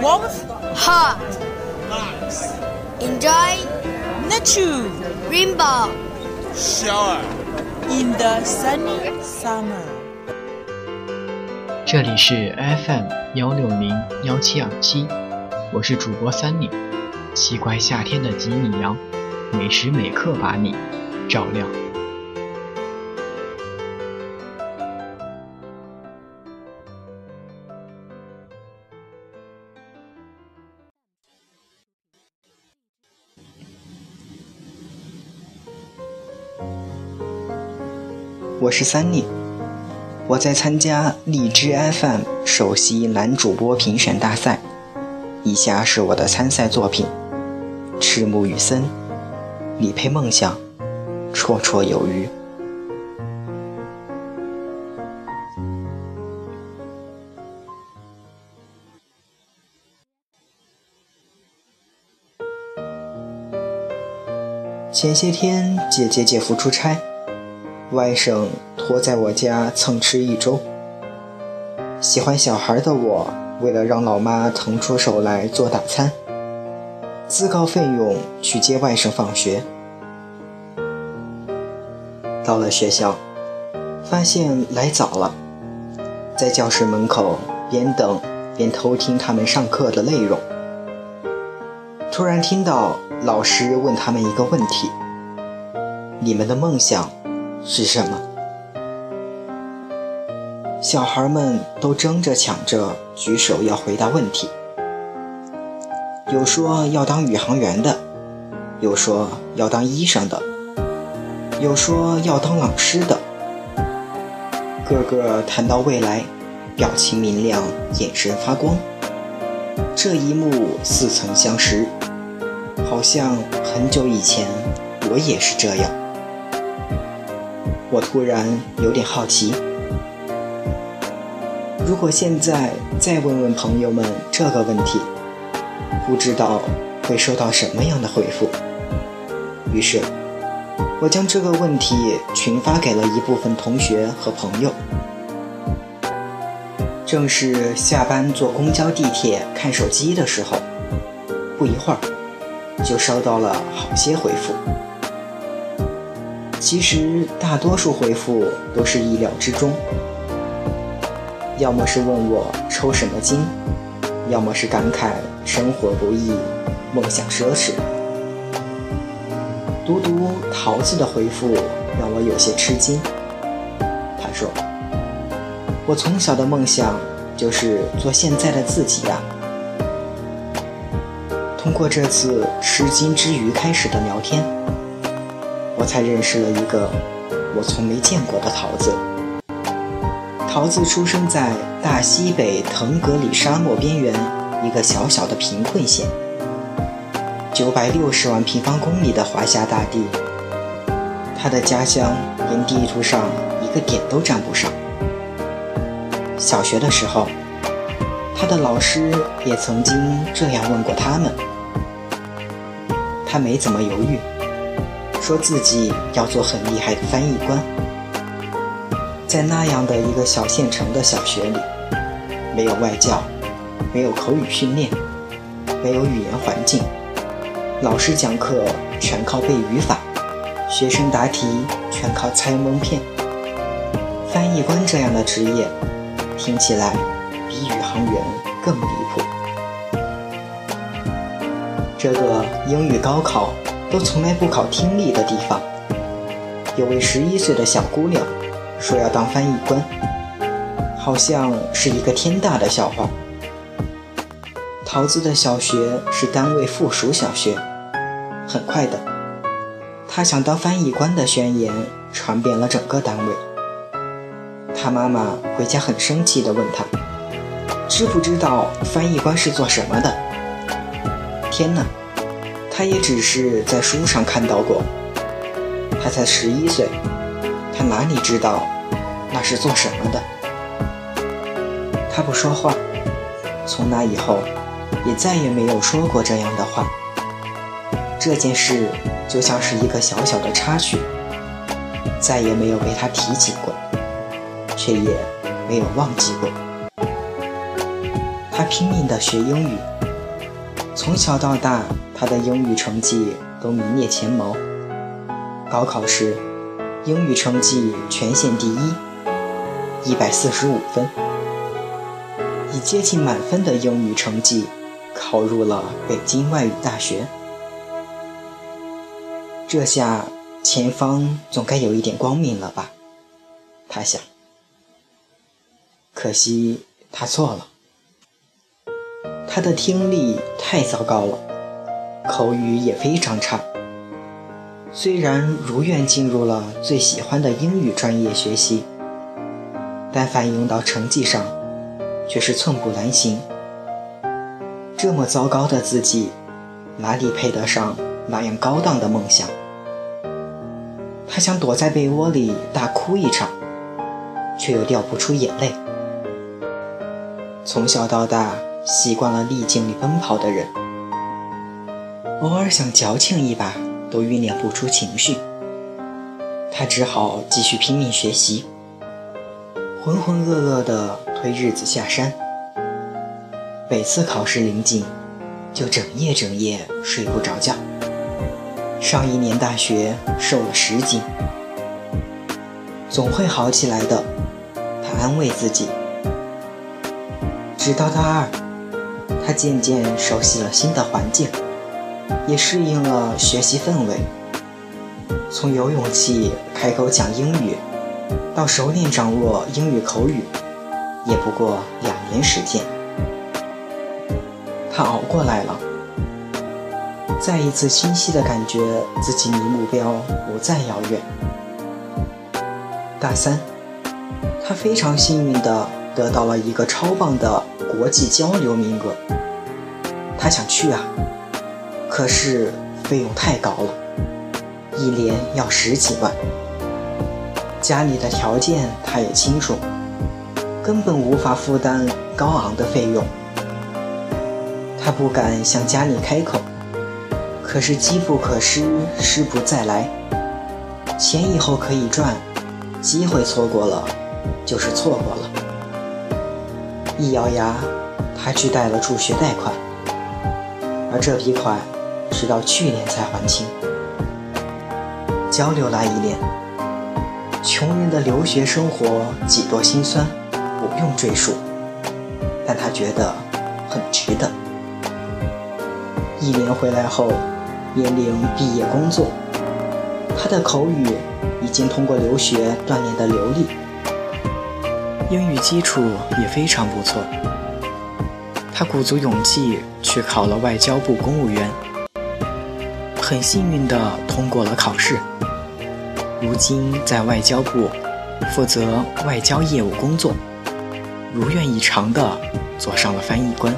warmth, Hot. lights, Enjoy nature rainbow. shower. in the sunny summer. 这里是 FM 幺六零幺七二七，我是主播 Sunny，奇怪夏天的吉米阳，每时每刻把你照亮。我是 Sunny，我在参加荔枝 FM 首席男主播评选大赛。以下是我的参赛作品：赤木雨森，你配梦想，绰绰有余。前些天姐姐姐夫出差。外甥托在我家蹭吃一周。喜欢小孩的我，为了让老妈腾出手来做大餐，自告奋勇去接外甥放学。到了学校，发现来早了，在教室门口边等边偷听他们上课的内容。突然听到老师问他们一个问题：“你们的梦想？”是什么？小孩们都争着抢着举手要回答问题，有说要当宇航员的，有说要当医生的，有说要当老师的，个个谈到未来，表情明亮，眼神发光。这一幕似曾相识，好像很久以前我也是这样。我突然有点好奇，如果现在再问问朋友们这个问题，不知道会收到什么样的回复。于是，我将这个问题群发给了一部分同学和朋友。正是下班坐公交、地铁看手机的时候，不一会儿就收到了好些回复。其实大多数回复都是意料之中，要么是问我抽什么筋，要么是感慨生活不易，梦想奢侈。独独桃子的回复让我有些吃惊。他说：“我从小的梦想就是做现在的自己呀。”通过这次吃惊之余开始的聊天。我才认识了一个我从没见过的桃子。桃子出生在大西北腾格里沙漠边缘一个小小的贫困县，九百六十万平方公里的华夏大地，他的家乡连地图上一个点都沾不上。小学的时候，他的老师也曾经这样问过他们，他没怎么犹豫。说自己要做很厉害的翻译官，在那样的一个小县城的小学里，没有外教，没有口语训练，没有语言环境，老师讲课全靠背语法，学生答题全靠猜蒙骗。翻译官这样的职业，听起来比宇航员更离谱。这个英语高考。都从来不考听力的地方，有位十一岁的小姑娘说要当翻译官，好像是一个天大的笑话。桃子的小学是单位附属小学，很快的，她想当翻译官的宣言传遍了整个单位。她妈妈回家很生气地问她：“知不知道翻译官是做什么的？”天哪！他也只是在书上看到过，他才十一岁，他哪里知道那是做什么的？他不说话，从那以后也再也没有说过这样的话。这件事就像是一个小小的插曲，再也没有被他提起过，却也没有忘记过。他拼命地学英语，从小到大，他的英语成绩都名列前茅。高考时，英语成绩全县第一，一百四十五分，以接近满分的英语成绩考入了北京外语大学。这下前方总该有一点光明了吧？他想。可惜他错了，他的听力太糟糕了，口语也非常差。虽然如愿进入了最喜欢的英语专业学习，但反映到成绩上，却是寸步难行。这么糟糕的自己，哪里配得上那样高档的梦想？他想躲在被窝里大哭一场，却又掉不出眼泪。从小到大习惯了逆境里奔跑的人，偶尔想矫情一把都酝酿不出情绪。他只好继续拼命学习，浑浑噩噩地推日子下山。每次考试临近，就整夜整夜睡不着觉。上一年大学瘦了十斤，总会好起来的，他安慰自己。直到大二，他渐渐熟悉了新的环境，也适应了学习氛围。从有勇气开口讲英语，到熟练掌握英语口语，也不过两年时间。他熬过来了。再一次清晰的感觉自己离目标不再遥远。大三，他非常幸运的得到了一个超棒的国际交流名额。他想去啊，可是费用太高了，一年要十几万。家里的条件他也清楚，根本无法负担高昂的费用。他不敢向家里开口。可是机不可失，失不再来。钱以后可以赚，机会错过了，就是错过了。一咬牙，他去贷了助学贷款，而这笔款直到去年才还清。交流那一年，穷人的留学生活几多辛酸，不用赘述，但他觉得很值得。一年回来后。面临毕业工作，他的口语已经通过留学锻炼的流利，英语基础也非常不错。他鼓足勇气去考了外交部公务员，很幸运地通过了考试。如今在外交部负责外交业务工作，如愿以偿地做上了翻译官。